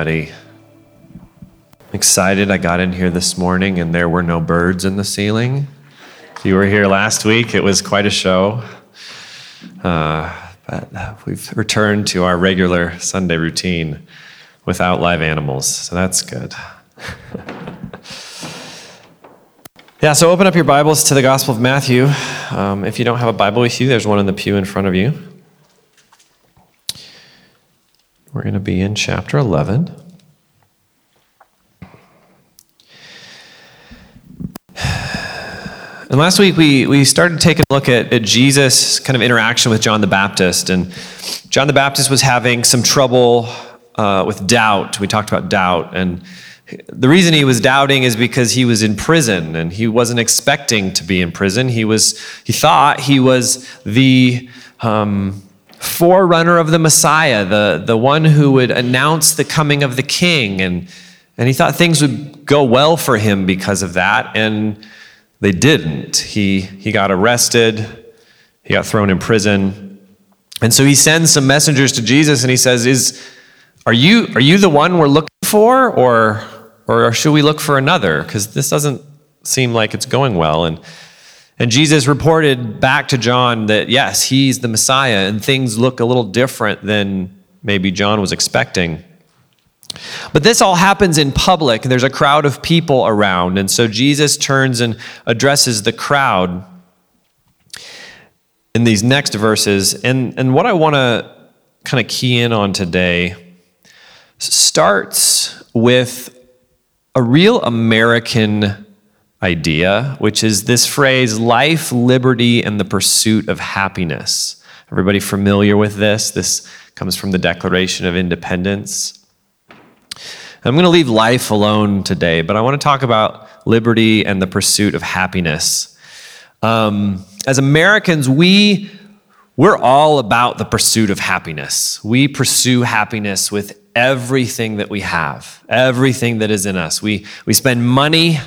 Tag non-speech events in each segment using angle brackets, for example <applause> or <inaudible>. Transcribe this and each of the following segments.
everybody. Excited I got in here this morning and there were no birds in the ceiling. If you were here last week, it was quite a show. Uh, but we've returned to our regular Sunday routine without live animals, so that's good. <laughs> yeah, so open up your Bibles to the Gospel of Matthew. Um, if you don't have a Bible with you, there's one in the pew in front of you. We're going to be in chapter 11. And last week we, we started taking a look at, at Jesus' kind of interaction with John the Baptist. And John the Baptist was having some trouble uh, with doubt. We talked about doubt. And the reason he was doubting is because he was in prison and he wasn't expecting to be in prison. He, was, he thought he was the. Um, forerunner of the Messiah, the, the one who would announce the coming of the king. And, and he thought things would go well for him because of that. And they didn't. He, he got arrested, he got thrown in prison. And so he sends some messengers to Jesus and he says, Is, are, you, are you the one we're looking for? Or, or should we look for another? Because this doesn't seem like it's going well. And and Jesus reported back to John that, yes, he's the Messiah, and things look a little different than maybe John was expecting. But this all happens in public. and There's a crowd of people around. And so Jesus turns and addresses the crowd in these next verses. And, and what I want to kind of key in on today starts with a real American idea, which is this phrase life, liberty, and the pursuit of happiness. Everybody familiar with this? This comes from the Declaration of Independence. I'm going to leave life alone today, but I want to talk about liberty and the pursuit of happiness. Um, as Americans, we we're all about the pursuit of happiness. We pursue happiness with everything that we have, everything that is in us. We, we spend money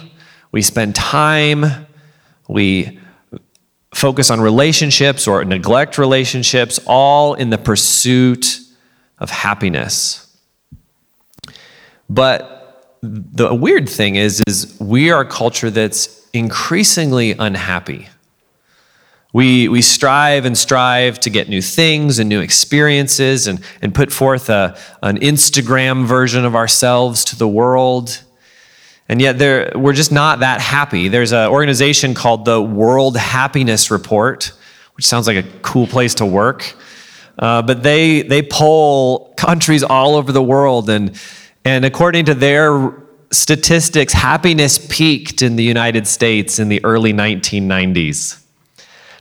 we spend time, we focus on relationships or neglect relationships, all in the pursuit of happiness. But the weird thing is, is we are a culture that's increasingly unhappy. We, we strive and strive to get new things and new experiences and, and put forth a, an Instagram version of ourselves to the world. And yet we're just not that happy. There's an organization called the World Happiness Report, which sounds like a cool place to work. Uh, but they, they poll countries all over the world. And, and according to their statistics, happiness peaked in the United States in the early 1990s.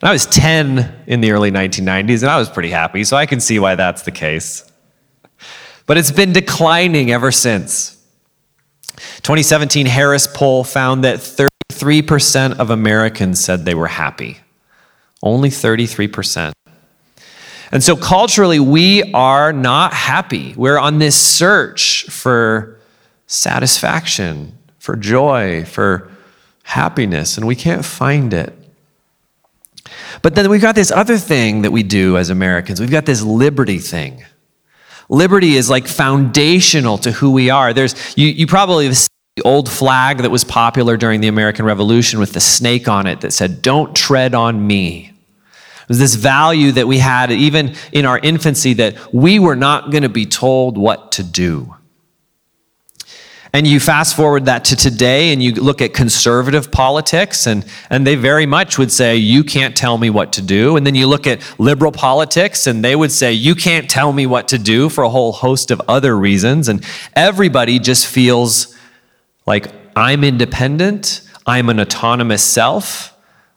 And I was 10 in the early 1990s, and I was pretty happy, so I can see why that's the case. But it's been declining ever since. 2017 Harris poll found that 33% of Americans said they were happy. Only 33%. And so culturally, we are not happy. We're on this search for satisfaction, for joy, for happiness, and we can't find it. But then we've got this other thing that we do as Americans. We've got this liberty thing. Liberty is like foundational to who we are. There's you, you probably have seen the old flag that was popular during the American Revolution with the snake on it that said, Don't tread on me. It was this value that we had even in our infancy that we were not going to be told what to do. And you fast forward that to today and you look at conservative politics, and, and they very much would say, You can't tell me what to do. And then you look at liberal politics, and they would say, You can't tell me what to do for a whole host of other reasons. And everybody just feels like I'm independent, I'm an autonomous self,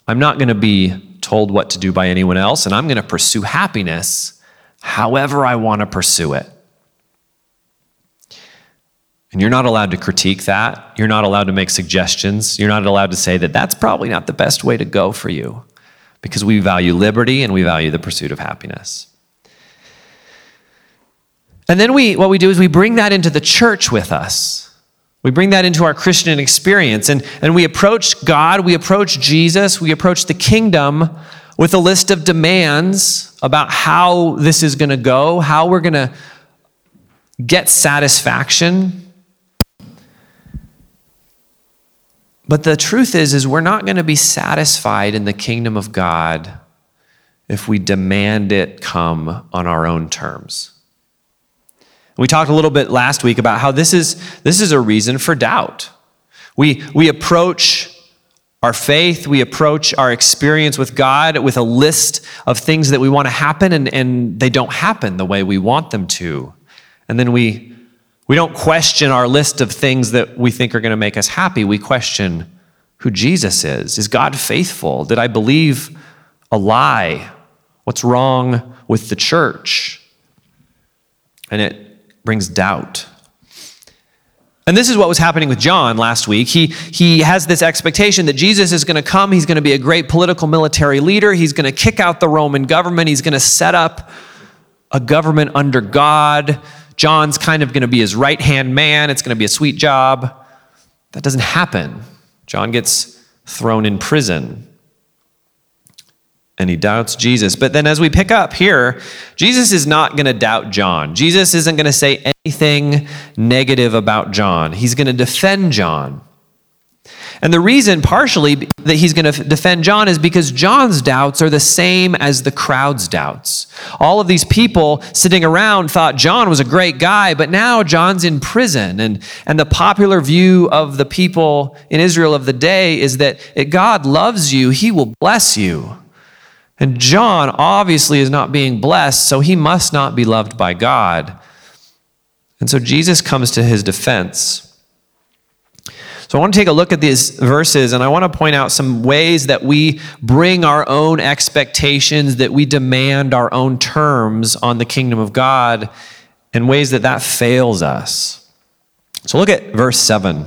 I'm not going to be told what to do by anyone else, and I'm going to pursue happiness however I want to pursue it. And you're not allowed to critique that. You're not allowed to make suggestions. You're not allowed to say that that's probably not the best way to go for you because we value liberty and we value the pursuit of happiness. And then we, what we do is we bring that into the church with us. We bring that into our Christian experience and, and we approach God, we approach Jesus, we approach the kingdom with a list of demands about how this is going to go, how we're going to get satisfaction. But the truth is is we're not going to be satisfied in the kingdom of God if we demand it come on our own terms. We talked a little bit last week about how this is, this is a reason for doubt. We, we approach our faith, we approach our experience with God with a list of things that we want to happen, and, and they don't happen the way we want them to. And then we, we don't question our list of things that we think are going to make us happy. We question who Jesus is. Is God faithful? Did I believe a lie? What's wrong with the church? And it brings doubt. And this is what was happening with John last week. He, he has this expectation that Jesus is going to come. He's going to be a great political military leader. He's going to kick out the Roman government. He's going to set up a government under God. John's kind of going to be his right hand man. It's going to be a sweet job. That doesn't happen. John gets thrown in prison and he doubts Jesus. But then as we pick up here, Jesus is not going to doubt John. Jesus isn't going to say anything negative about John. He's going to defend John. And the reason, partially, that he's going to defend John is because John's doubts are the same as the crowd's doubts. All of these people sitting around thought John was a great guy, but now John's in prison. And, and the popular view of the people in Israel of the day is that if God loves you, he will bless you. And John obviously is not being blessed, so he must not be loved by God. And so Jesus comes to his defense. So I want to take a look at these verses and I want to point out some ways that we bring our own expectations, that we demand our own terms on the kingdom of God, and ways that that fails us. So look at verse 7.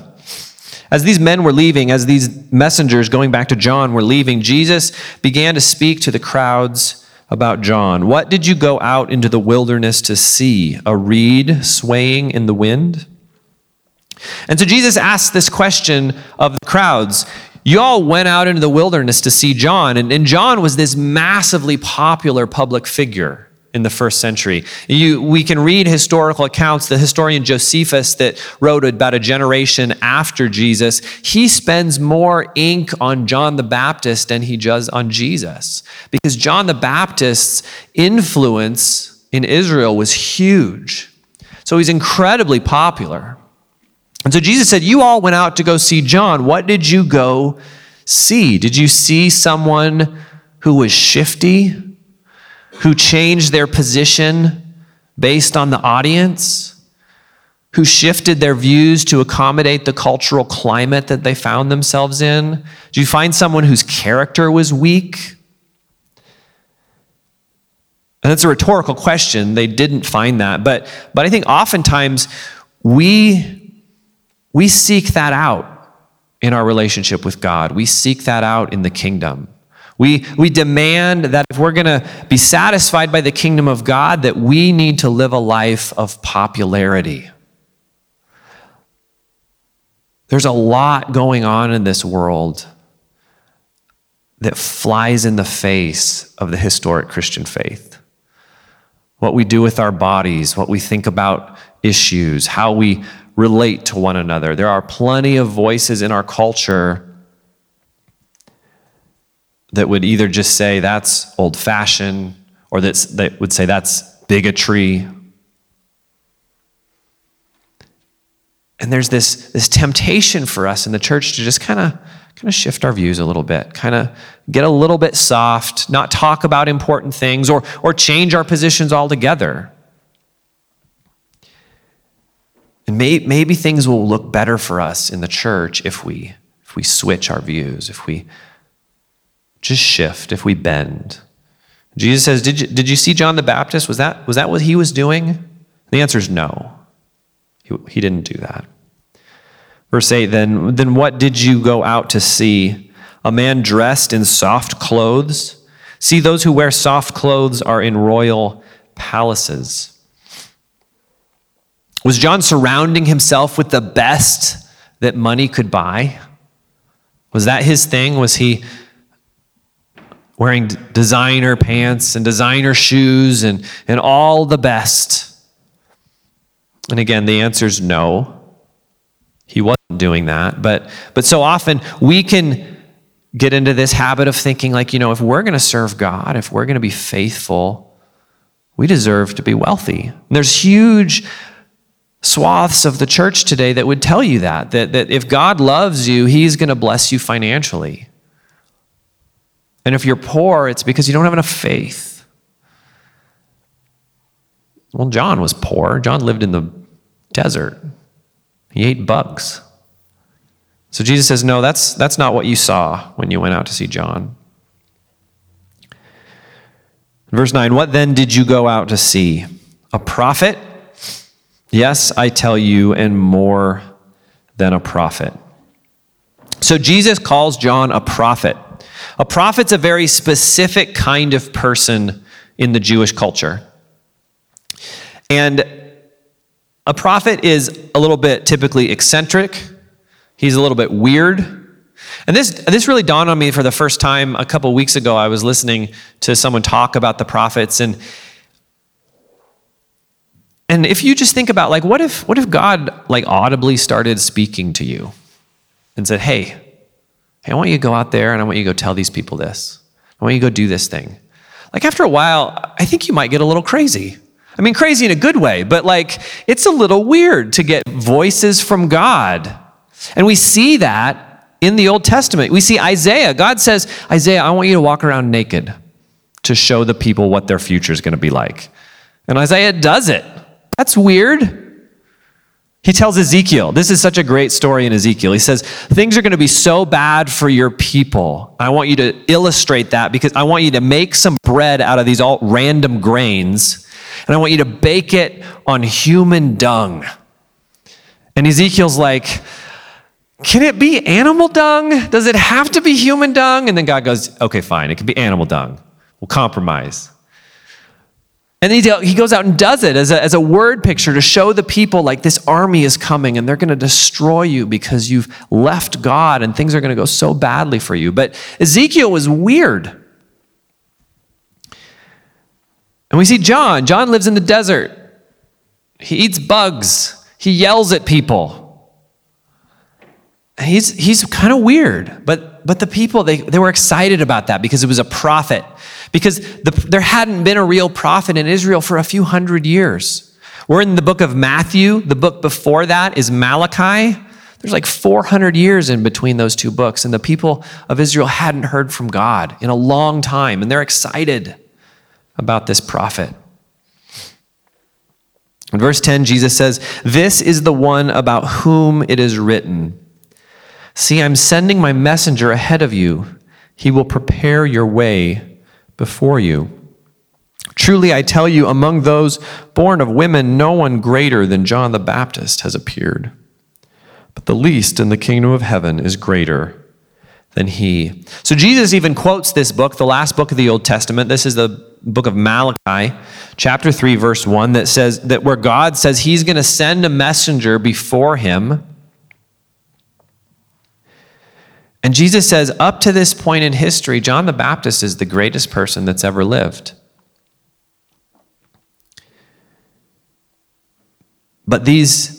As these men were leaving, as these messengers going back to John were leaving, Jesus began to speak to the crowds about John. What did you go out into the wilderness to see? A reed swaying in the wind? And so Jesus asked this question of the crowds. You all went out into the wilderness to see John, and, and John was this massively popular public figure in the first century. You, we can read historical accounts. The historian Josephus, that wrote about a generation after Jesus, he spends more ink on John the Baptist than he does on Jesus. Because John the Baptist's influence in Israel was huge. So he's incredibly popular. And so Jesus said, You all went out to go see John. What did you go see? Did you see someone who was shifty? who changed their position based on the audience, who shifted their views to accommodate the cultural climate that they found themselves in? Do you find someone whose character was weak? And that's a rhetorical question. They didn't find that. But, but I think oftentimes we, we seek that out in our relationship with God. We seek that out in the kingdom. We, we demand that if we're going to be satisfied by the kingdom of God, that we need to live a life of popularity. There's a lot going on in this world that flies in the face of the historic Christian faith. What we do with our bodies, what we think about issues, how we relate to one another. There are plenty of voices in our culture that would either just say that's old fashioned or that's, that would say that's bigotry. And there's this, this temptation for us in the church to just kind of kind of shift our views a little bit, kind of get a little bit soft, not talk about important things, or, or change our positions altogether. And may, maybe things will look better for us in the church if we, if we switch our views, if we just shift, if we bend. Jesus says, Did you, did you see John the Baptist? Was that, was that what he was doing? The answer is no. He, he didn't do that. Verse 8 then, then what did you go out to see? A man dressed in soft clothes? See, those who wear soft clothes are in royal palaces. Was John surrounding himself with the best that money could buy? Was that his thing? Was he wearing designer pants and designer shoes and, and all the best. And again, the answer is no. He wasn't doing that. But, but so often we can get into this habit of thinking, like, you know, if we're going to serve God, if we're going to be faithful, we deserve to be wealthy. And there's huge swaths of the church today that would tell you that, that, that if God loves you, He's going to bless you financially. And if you're poor, it's because you don't have enough faith. Well, John was poor. John lived in the desert. He ate bugs. So Jesus says, No, that's, that's not what you saw when you went out to see John. Verse 9, what then did you go out to see? A prophet? Yes, I tell you, and more than a prophet. So Jesus calls John a prophet. A prophet's a very specific kind of person in the Jewish culture. And a prophet is a little bit typically eccentric, he's a little bit weird. And this, this really dawned on me for the first time a couple weeks ago. I was listening to someone talk about the prophets, and and if you just think about like what if what if God like audibly started speaking to you and said, "Hey, hey, I want you to go out there and I want you to go tell these people this. I want you to go do this thing." Like after a while, I think you might get a little crazy. I mean, crazy in a good way, but like it's a little weird to get voices from God. And we see that in the Old Testament. We see Isaiah. God says, Isaiah, I want you to walk around naked to show the people what their future is going to be like. And Isaiah does it. That's weird. He tells Ezekiel, this is such a great story in Ezekiel. He says, Things are going to be so bad for your people. I want you to illustrate that because I want you to make some bread out of these all random grains and I want you to bake it on human dung. And Ezekiel's like, Can it be animal dung? Does it have to be human dung? And then God goes, Okay, fine, it can be animal dung. We'll compromise. And he, he goes out and does it as a, as a word picture to show the people like this army is coming and they're going to destroy you because you've left God and things are going to go so badly for you. But Ezekiel was weird. And we see John. John lives in the desert. He eats bugs. He yells at people. He's, he's kind of weird, but, but the people, they, they were excited about that because it was a prophet. Because the, there hadn't been a real prophet in Israel for a few hundred years. We're in the book of Matthew. The book before that is Malachi. There's like 400 years in between those two books, and the people of Israel hadn't heard from God in a long time, and they're excited about this prophet. In verse 10, Jesus says, This is the one about whom it is written See, I'm sending my messenger ahead of you. He will prepare your way before you. Truly, I tell you, among those born of women, no one greater than John the Baptist has appeared. But the least in the kingdom of heaven is greater than he. So Jesus even quotes this book, the last book of the Old Testament. This is the book of Malachi, chapter 3, verse 1, that says that where God says he's going to send a messenger before him. And Jesus says, up to this point in history, John the Baptist is the greatest person that's ever lived. But these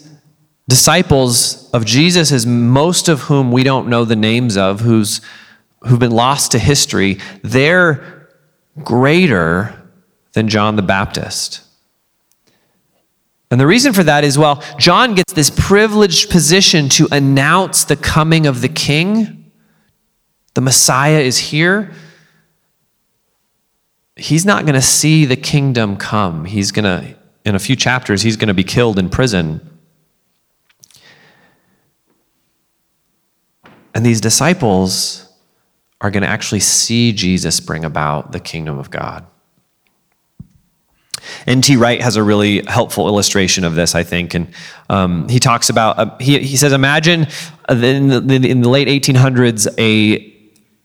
disciples of Jesus, is most of whom we don't know the names of, who's, who've been lost to history, they're greater than John the Baptist. And the reason for that is well, John gets this privileged position to announce the coming of the king. The Messiah is here. He's not going to see the kingdom come. He's going to, in a few chapters, he's going to be killed in prison. And these disciples are going to actually see Jesus bring about the kingdom of God. N.T. Wright has a really helpful illustration of this, I think. And um, he talks about, uh, he, he says, imagine in the, in the late 1800s, a,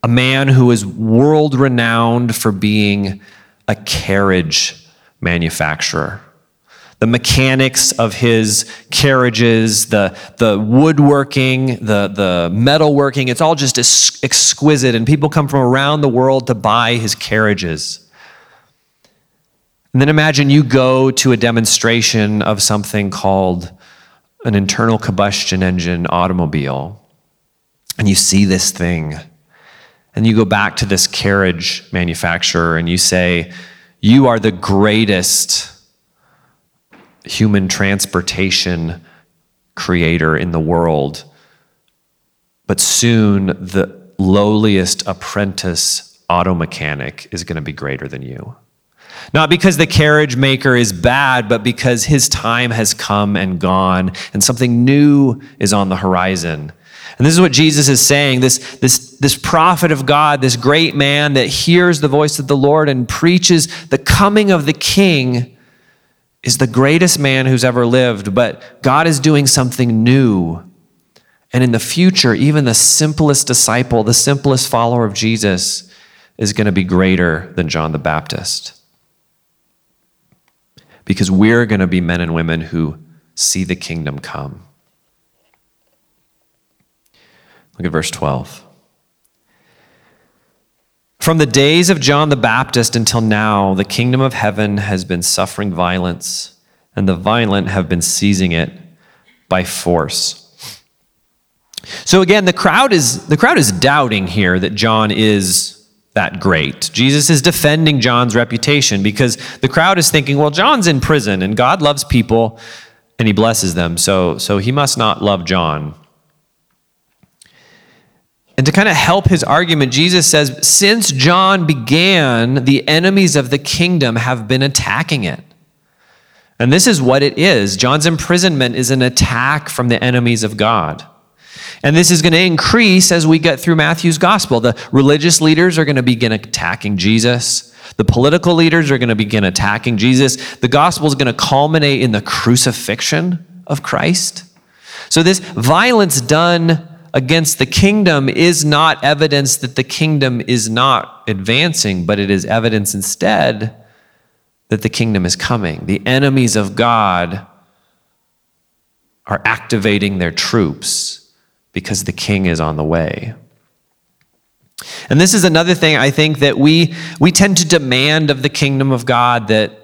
a man who is world renowned for being a carriage manufacturer the mechanics of his carriages, the, the woodworking, the, the metalworking. It's all just exquisite, and people come from around the world to buy his carriages. And then imagine you go to a demonstration of something called an internal combustion engine automobile, and you see this thing, and you go back to this carriage manufacturer and you say, You are the greatest human transportation creator in the world. But soon, the lowliest apprentice auto mechanic is going to be greater than you. Not because the carriage maker is bad, but because his time has come and gone and something new is on the horizon. And this is what Jesus is saying this, this, this prophet of God, this great man that hears the voice of the Lord and preaches the coming of the king, is the greatest man who's ever lived. But God is doing something new. And in the future, even the simplest disciple, the simplest follower of Jesus, is going to be greater than John the Baptist because we're going to be men and women who see the kingdom come. Look at verse 12. From the days of John the Baptist until now, the kingdom of heaven has been suffering violence, and the violent have been seizing it by force. So again, the crowd is the crowd is doubting here that John is that great. Jesus is defending John's reputation because the crowd is thinking, well, John's in prison and God loves people and he blesses them, so, so he must not love John. And to kind of help his argument, Jesus says, since John began, the enemies of the kingdom have been attacking it. And this is what it is John's imprisonment is an attack from the enemies of God. And this is going to increase as we get through Matthew's gospel. The religious leaders are going to begin attacking Jesus. The political leaders are going to begin attacking Jesus. The gospel is going to culminate in the crucifixion of Christ. So, this violence done against the kingdom is not evidence that the kingdom is not advancing, but it is evidence instead that the kingdom is coming. The enemies of God are activating their troops because the king is on the way. And this is another thing I think that we, we tend to demand of the kingdom of God that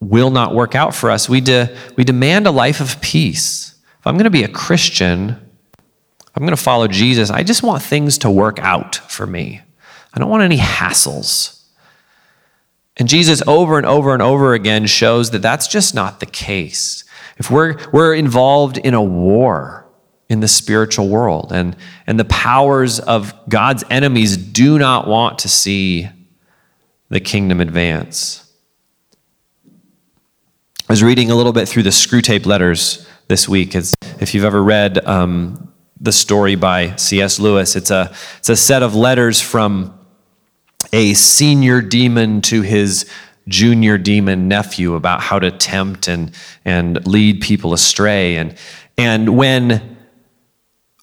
will not work out for us. We, de, we demand a life of peace. If I'm going to be a Christian, I'm going to follow Jesus, I just want things to work out for me. I don't want any hassles. And Jesus, over and over and over again, shows that that's just not the case. If we're, we're involved in a war, in the spiritual world. And, and the powers of God's enemies do not want to see the kingdom advance. I was reading a little bit through the Screwtape letters this week. It's, if you've ever read um, the story by C.S. Lewis, it's a, it's a set of letters from a senior demon to his junior demon nephew about how to tempt and, and lead people astray. And, and when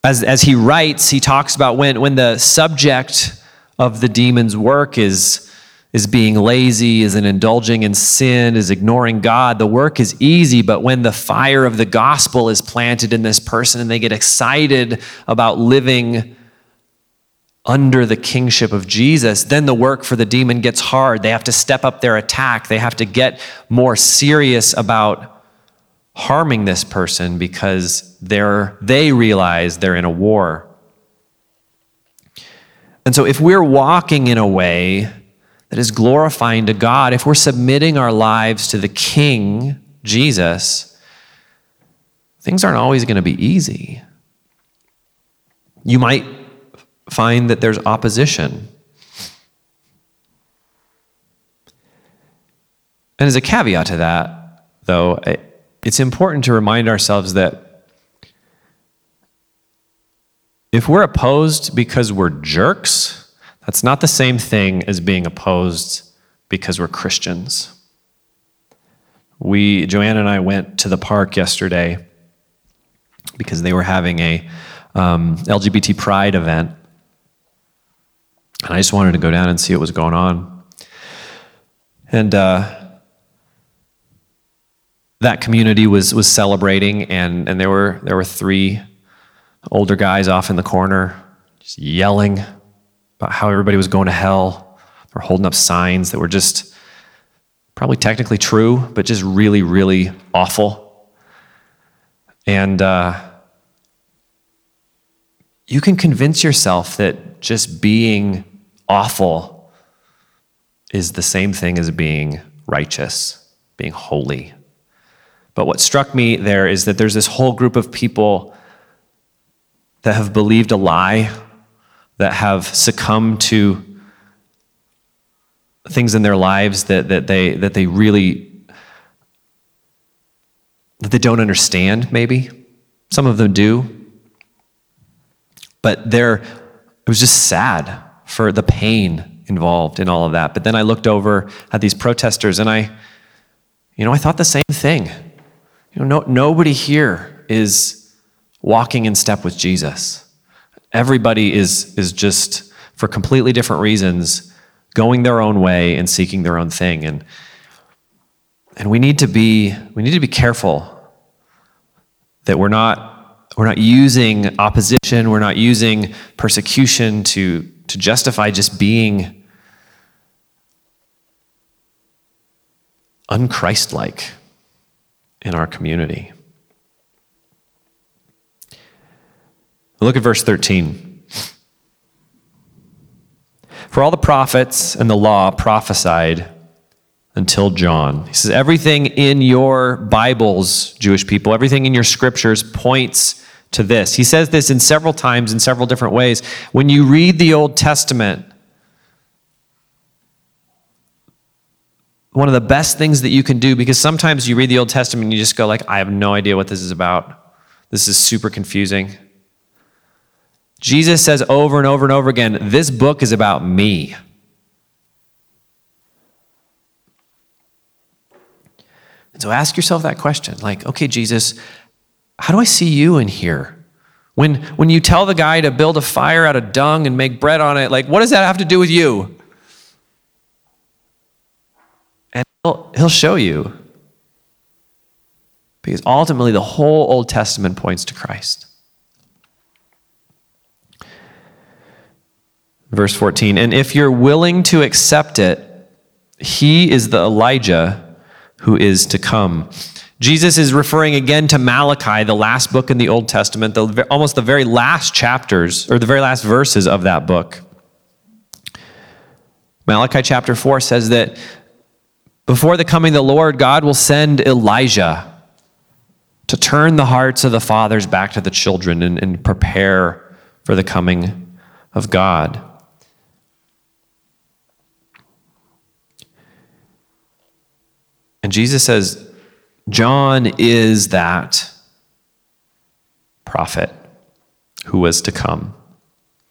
as, as he writes, he talks about when, when the subject of the demon's work is, is being lazy, is indulging in sin, is ignoring God. The work is easy, but when the fire of the gospel is planted in this person and they get excited about living under the kingship of Jesus, then the work for the demon gets hard. They have to step up their attack, they have to get more serious about harming this person because they're, they realize they're in a war. And so, if we're walking in a way that is glorifying to God, if we're submitting our lives to the King, Jesus, things aren't always going to be easy. You might find that there's opposition. And as a caveat to that, though, it's important to remind ourselves that if we're opposed because we're jerks, that's not the same thing as being opposed because we're Christians. We, Joanne and I went to the park yesterday because they were having a um, LGBT Pride event. And I just wanted to go down and see what was going on. And uh, that community was was celebrating, and and there were there were three older guys off in the corner, just yelling about how everybody was going to hell. They were holding up signs that were just probably technically true, but just really, really awful. And uh, you can convince yourself that just being awful is the same thing as being righteous, being holy. But what struck me there is that there's this whole group of people that have believed a lie, that have succumbed to things in their lives that, that, they, that they really that they don't understand maybe. Some of them do. But there it was just sad for the pain involved in all of that. But then i looked over at these protesters and i you know i thought the same thing. You know no, nobody here is walking in step with jesus everybody is is just for completely different reasons going their own way and seeking their own thing. And, and we need to be we need to be careful that we're not we're not using opposition, we're not using persecution to, to justify just being unchristlike in our community. Look at verse 13. For all the prophets and the law prophesied until John. He says, Everything in your Bibles, Jewish people, everything in your scriptures points to this. He says this in several times in several different ways. When you read the Old Testament, one of the best things that you can do because sometimes you read the Old Testament and you just go like I have no idea what this is about. This is super confusing. Jesus says over and over and over again, This book is about me. And so ask yourself that question like, okay, Jesus, how do I see you in here? When, when you tell the guy to build a fire out of dung and make bread on it, like, what does that have to do with you? And he'll, he'll show you. Because ultimately, the whole Old Testament points to Christ. Verse 14, and if you're willing to accept it, he is the Elijah who is to come. Jesus is referring again to Malachi, the last book in the Old Testament, the, almost the very last chapters or the very last verses of that book. Malachi chapter 4 says that before the coming of the Lord, God will send Elijah to turn the hearts of the fathers back to the children and, and prepare for the coming of God. And Jesus says, John is that prophet who was to come.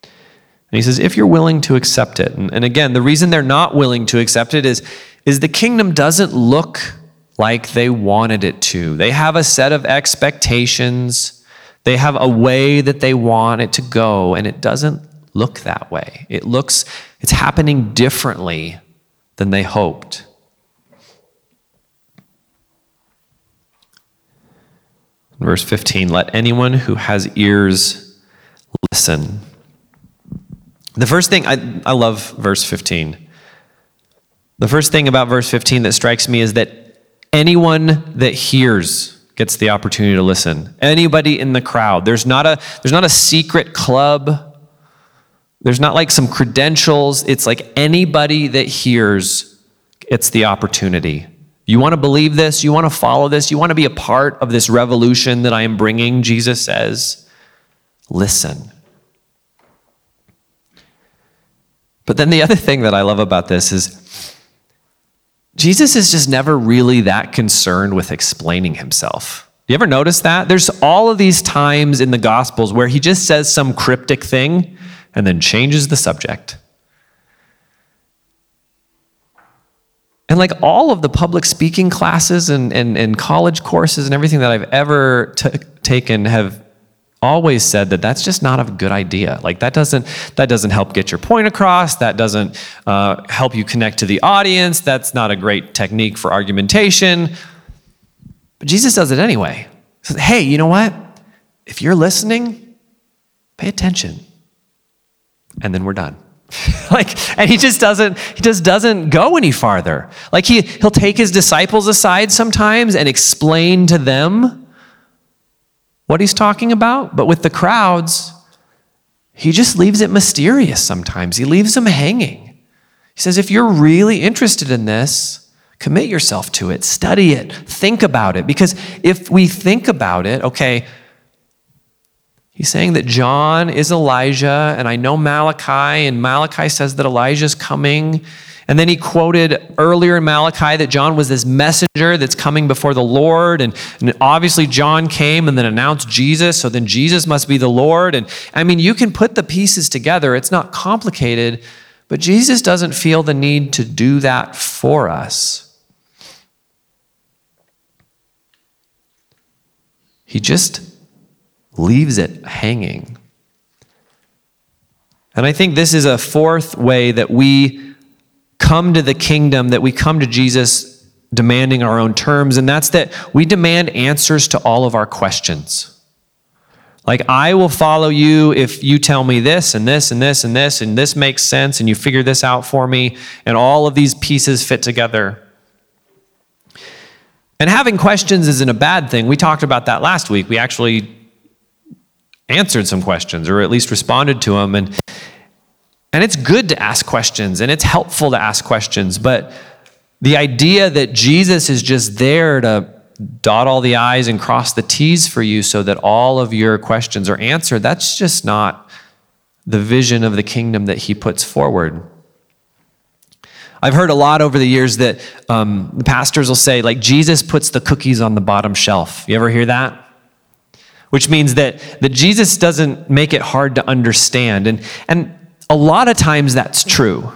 And he says, if you're willing to accept it, and, and, again, the reason they're not willing to accept it is, is the kingdom doesn't look like they wanted it to. They have a set of expectations, they have a way that they want it to go, and it doesn't look that way. It looks, it's happening differently than they hoped. Verse 15 Let anyone who has ears listen. The first thing, I, I love verse 15. The first thing about verse 15 that strikes me is that anyone that hears gets the opportunity to listen. Anybody in the crowd. There's not a, there's not a secret club. There's not like some credentials. It's like anybody that hears gets the opportunity. You want to believe this? You want to follow this? You want to be a part of this revolution that I am bringing? Jesus says, listen. But then the other thing that I love about this is Jesus is just never really that concerned with explaining himself. You ever notice that? There's all of these times in the Gospels where he just says some cryptic thing and then changes the subject. And like all of the public speaking classes and, and, and college courses and everything that I've ever t- taken have always said that that's just not a good idea. Like that doesn't that doesn't help get your point across. That doesn't uh, help you connect to the audience. That's not a great technique for argumentation. But Jesus does it anyway. He says, "Hey, you know what? If you're listening, pay attention." And then we're done. <laughs> like and he just doesn't he just doesn't go any farther. Like he he'll take his disciples aside sometimes and explain to them what he's talking about but with the crowds he just leaves it mysterious sometimes. He leaves them hanging. He says if you're really interested in this commit yourself to it. Study it. Think about it. Because if we think about it okay He's saying that John is Elijah, and I know Malachi, and Malachi says that Elijah's coming. And then he quoted earlier in Malachi that John was this messenger that's coming before the Lord. And, and, obviously, John came and then announced Jesus, so then Jesus must be the Lord. And I mean, you can put the pieces together, it's not complicated, but Jesus doesn't feel the need to do that for us. He just leaves it hanging. And I think this is a fourth way that we come to the kingdom, that we come to Jesus demanding our own terms, and that's that we demand answers to all of our questions. Like, I will follow you if you tell me this and this and this and this, and this makes sense, and you figure this out for me, and all of these pieces fit together. And having questions isn't a bad thing. We talked about that last week. We actually answered some questions or at least responded to them. And, and it's good to ask questions and it's helpful to ask questions. But the idea that Jesus is just there to dot all the I's and cross the T's for you so that all of your questions are answered, that's just not the vision of the kingdom that he puts forward. I've heard a lot over the years that um, the pastors will say, like, Jesus puts the cookies on the bottom shelf. You ever hear that? Which means that, that Jesus doesn't make it hard to understand. And, and a lot of times that's true.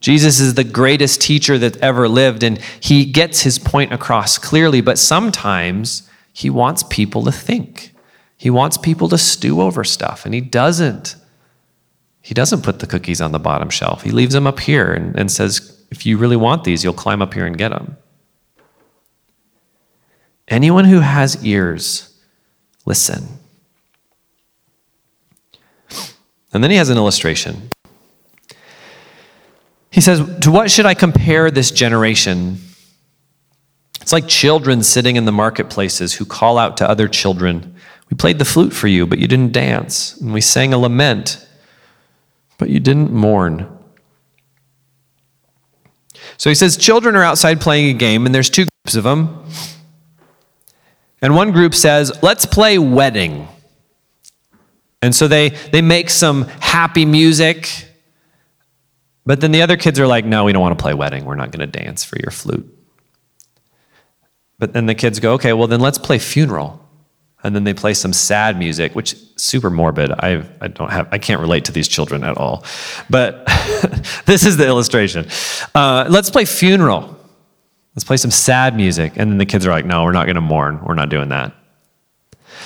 Jesus is the greatest teacher that ever lived, and he gets his point across clearly, but sometimes he wants people to think. He wants people to stew over stuff, and he doesn't. He doesn't put the cookies on the bottom shelf. He leaves them up here and, and says, if you really want these, you'll climb up here and get them. Anyone who has ears, Listen. And then he has an illustration. He says, To what should I compare this generation? It's like children sitting in the marketplaces who call out to other children. We played the flute for you, but you didn't dance. And we sang a lament, but you didn't mourn. So he says, Children are outside playing a game, and there's two groups of them. And one group says, let's play wedding. And so they, they make some happy music. But then the other kids are like, no, we don't want to play wedding. We're not going to dance for your flute. But then the kids go, okay, well, then let's play funeral. And then they play some sad music, which super morbid. I, I don't have, I can't relate to these children at all. But <laughs> this is the illustration. Uh, let's play funeral. Let's play some sad music. And then the kids are like, no, we're not going to mourn. We're not doing that.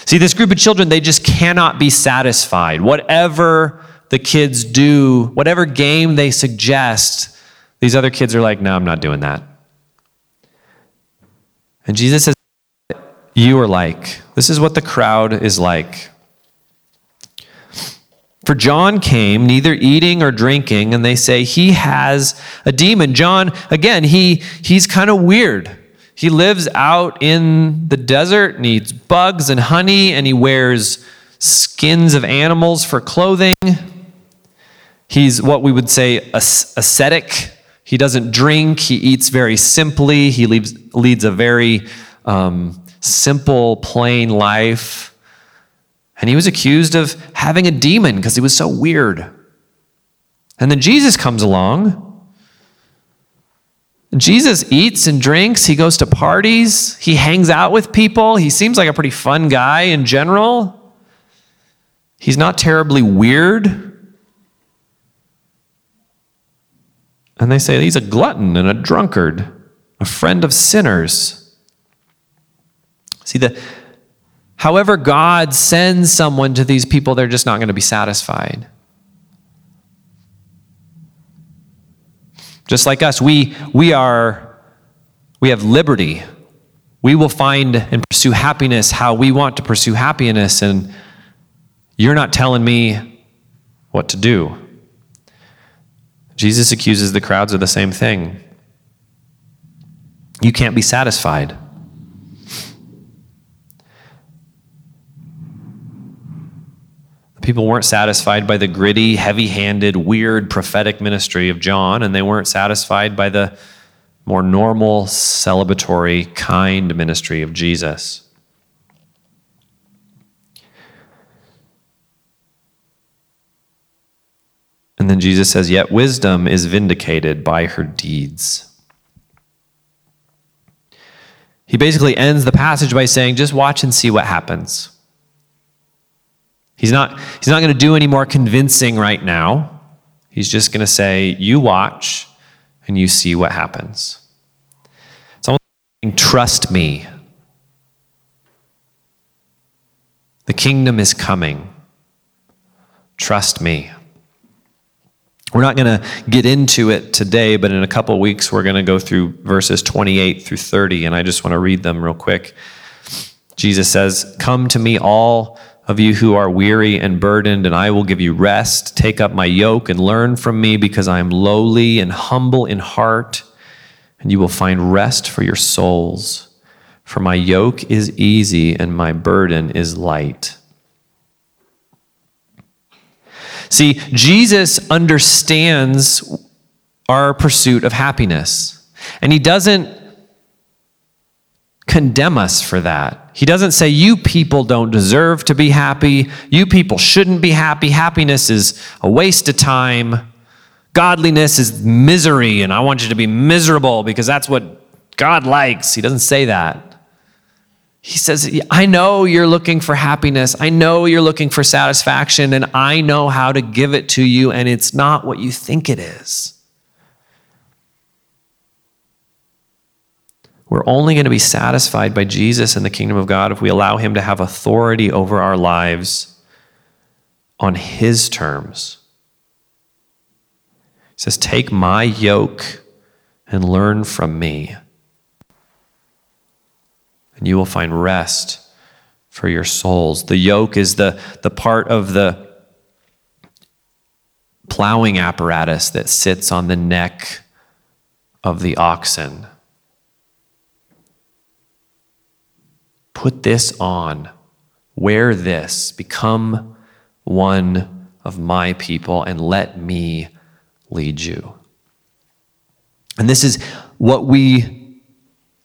See, this group of children, they just cannot be satisfied. Whatever the kids do, whatever game they suggest, these other kids are like, no, I'm not doing that. And Jesus says, You are like. This is what the crowd is like. For John came neither eating or drinking, and they say he has a demon. John, again, he, he's kind of weird. He lives out in the desert eats bugs and honey, and he wears skins of animals for clothing. He's what we would say ascetic. He doesn't drink, he eats very simply, he leads, leads a very um, simple, plain life. And he was accused of having a demon because he was so weird. And then Jesus comes along. Jesus eats and drinks. He goes to parties. He hangs out with people. He seems like a pretty fun guy in general. He's not terribly weird. And they say he's a glutton and a drunkard, a friend of sinners. See, the, However, God sends someone to these people, they're just not going to be satisfied. Just like us, we, we are, we have liberty. We will find and pursue happiness how we want to pursue happiness, and you're not telling me what to do. Jesus accuses the crowds of the same thing. You can't be satisfied. People weren't satisfied by the gritty, heavy handed, weird prophetic ministry of John, and they weren't satisfied by the more normal, celebratory, kind ministry of Jesus. And then Jesus says, Yet wisdom is vindicated by her deeds. He basically ends the passage by saying, Just watch and see what happens. He's not, he's not going to do any more convincing right now. He's just going to say, You watch and you see what happens. It's almost Trust me. The kingdom is coming. Trust me. We're not going to get into it today, but in a couple weeks, we're going to go through verses 28 through 30, and I just want to read them real quick. Jesus says, Come to me, all of you who are weary and burdened, and I will give you rest. Take up my yoke and learn from me, because I am lowly and humble in heart, and you will find rest for your souls. For my yoke is easy and my burden is light. See, Jesus understands our pursuit of happiness, and he doesn't condemn us for that. He doesn't say, You people don't deserve to be happy. You people shouldn't be happy. Happiness is a waste of time. Godliness is misery, and I want you to be miserable because that's what God likes. He doesn't say that. He says, I know you're looking for happiness. I know you're looking for satisfaction, and I know how to give it to you, and it's not what you think it is. We're only going to be satisfied by Jesus and the kingdom of God if we allow Him to have authority over our lives on His terms. He says, Take my yoke and learn from me, and you will find rest for your souls. The yoke is the, the part of the plowing apparatus that sits on the neck of the oxen. Put this on. Wear this. Become one of my people and let me lead you. And this is what we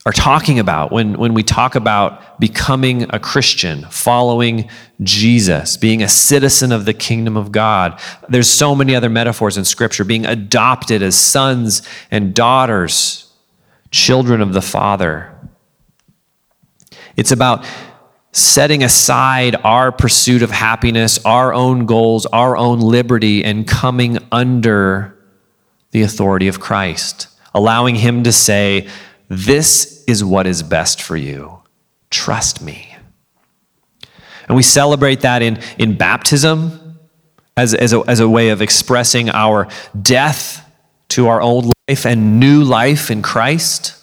are talking about when, when we talk about becoming a Christian, following Jesus, being a citizen of the kingdom of God. There's so many other metaphors in Scripture being adopted as sons and daughters, children of the Father. It's about setting aside our pursuit of happiness, our own goals, our own liberty, and coming under the authority of Christ, allowing Him to say, This is what is best for you. Trust me. And we celebrate that in, in baptism as, as, a, as a way of expressing our death to our old life and new life in Christ.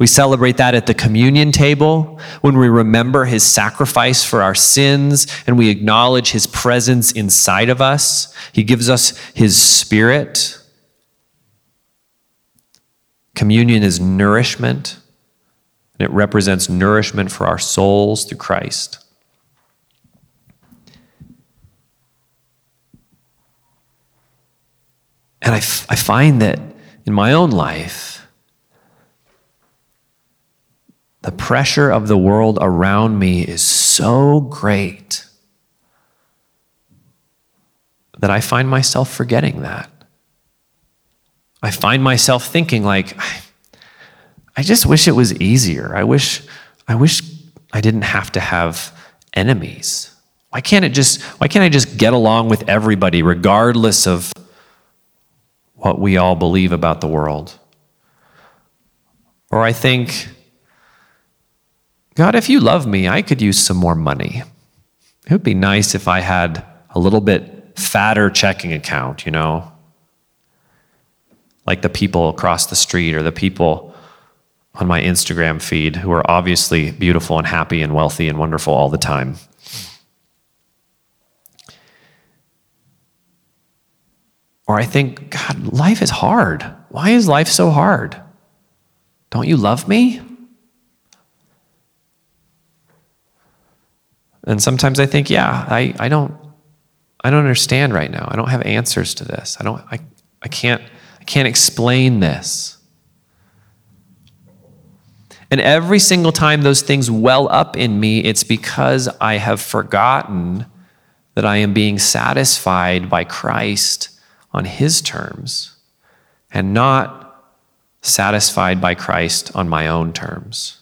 We celebrate that at the communion table when we remember his sacrifice for our sins and we acknowledge his presence inside of us. He gives us his spirit. Communion is nourishment, and it represents nourishment for our souls through Christ. And I, f- I find that in my own life, the pressure of the world around me is so great that I find myself forgetting that. I find myself thinking like I just wish it was easier. I wish I wish I didn't have to have enemies. Why can't it just why can't I just get along with everybody regardless of what we all believe about the world? Or I think God, if you love me, I could use some more money. It would be nice if I had a little bit fatter checking account, you know? Like the people across the street or the people on my Instagram feed who are obviously beautiful and happy and wealthy and wonderful all the time. Or I think, God, life is hard. Why is life so hard? Don't you love me? And sometimes I think, yeah, I, I don't I don't understand right now. I don't have answers to this. I don't I, I can't I can't explain this. And every single time those things well up in me, it's because I have forgotten that I am being satisfied by Christ on his terms and not satisfied by Christ on my own terms.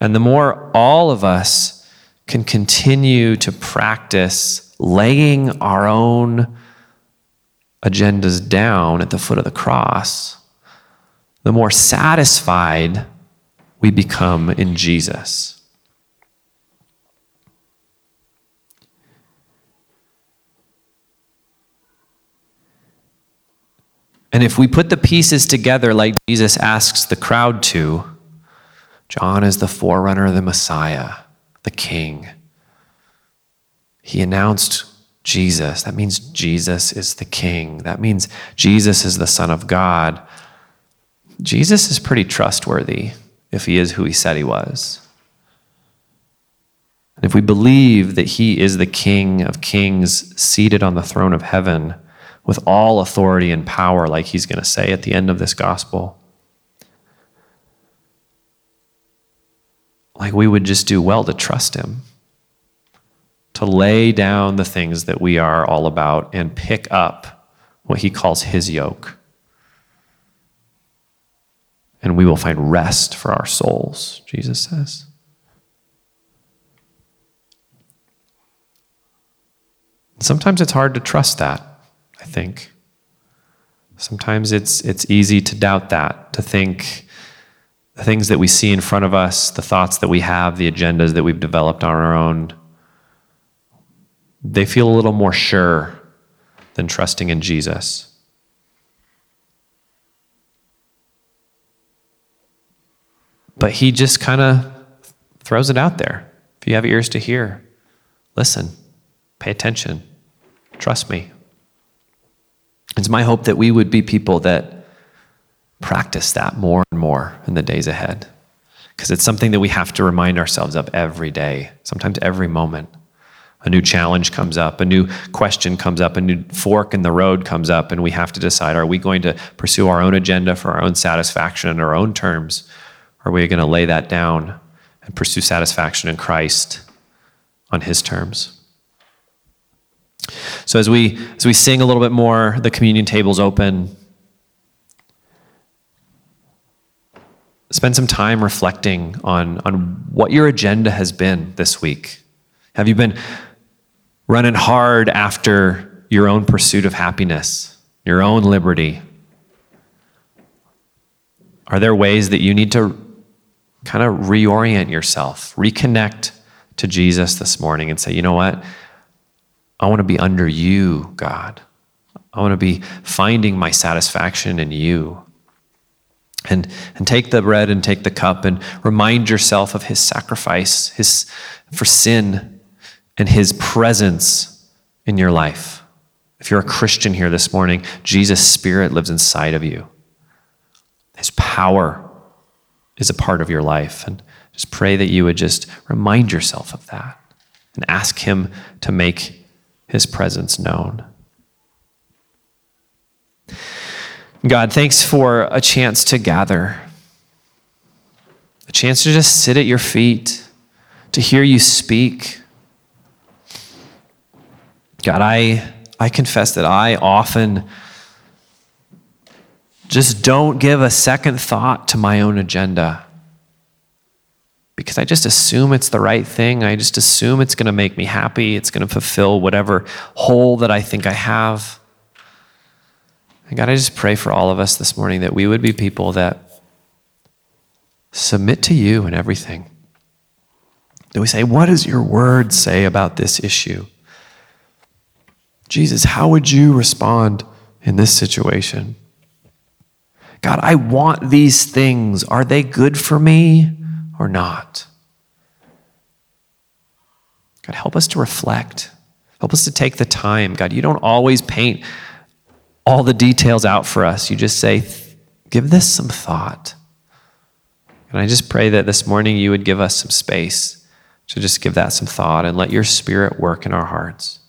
And the more all of us can continue to practice laying our own agendas down at the foot of the cross, the more satisfied we become in Jesus. And if we put the pieces together like Jesus asks the crowd to, John is the forerunner of the Messiah, the King. He announced Jesus. That means Jesus is the King. That means Jesus is the Son of God. Jesus is pretty trustworthy if he is who he said he was. And if we believe that he is the King of kings seated on the throne of heaven, with all authority and power, like he's going to say at the end of this gospel. Like we would just do well to trust him, to lay down the things that we are all about and pick up what he calls his yoke. And we will find rest for our souls, Jesus says. Sometimes it's hard to trust that. I think. Sometimes it's, it's easy to doubt that, to think the things that we see in front of us, the thoughts that we have, the agendas that we've developed on our own, they feel a little more sure than trusting in Jesus. But he just kind of throws it out there. If you have ears to hear, listen, pay attention, trust me. It's my hope that we would be people that practice that more and more in the days ahead. Because it's something that we have to remind ourselves of every day, sometimes every moment. A new challenge comes up, a new question comes up, a new fork in the road comes up, and we have to decide are we going to pursue our own agenda for our own satisfaction in our own terms? Or are we going to lay that down and pursue satisfaction in Christ on His terms? So as we as we sing a little bit more, the communion table's open. Spend some time reflecting on, on what your agenda has been this week. Have you been running hard after your own pursuit of happiness, your own liberty? Are there ways that you need to kind of reorient yourself, reconnect to Jesus this morning and say, you know what? I want to be under you, God. I want to be finding my satisfaction in you. And, and take the bread and take the cup and remind yourself of his sacrifice his, for sin and his presence in your life. If you're a Christian here this morning, Jesus' Spirit lives inside of you. His power is a part of your life. And just pray that you would just remind yourself of that and ask Him to make his presence known. God, thanks for a chance to gather, a chance to just sit at your feet, to hear you speak. God, I, I confess that I often just don't give a second thought to my own agenda because I just assume it's the right thing. I just assume it's going to make me happy. It's going to fulfill whatever hole that I think I have. And God, I just pray for all of us this morning that we would be people that submit to you in everything. That we say, What does your word say about this issue? Jesus, how would you respond in this situation? God, I want these things. Are they good for me? or not. God, help us to reflect. Help us to take the time. God, you don't always paint all the details out for us. You just say, give this some thought. And I just pray that this morning you would give us some space to just give that some thought and let your spirit work in our hearts.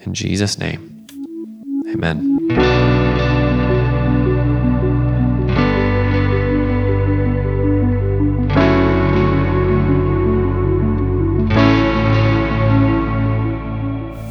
In Jesus' name, amen.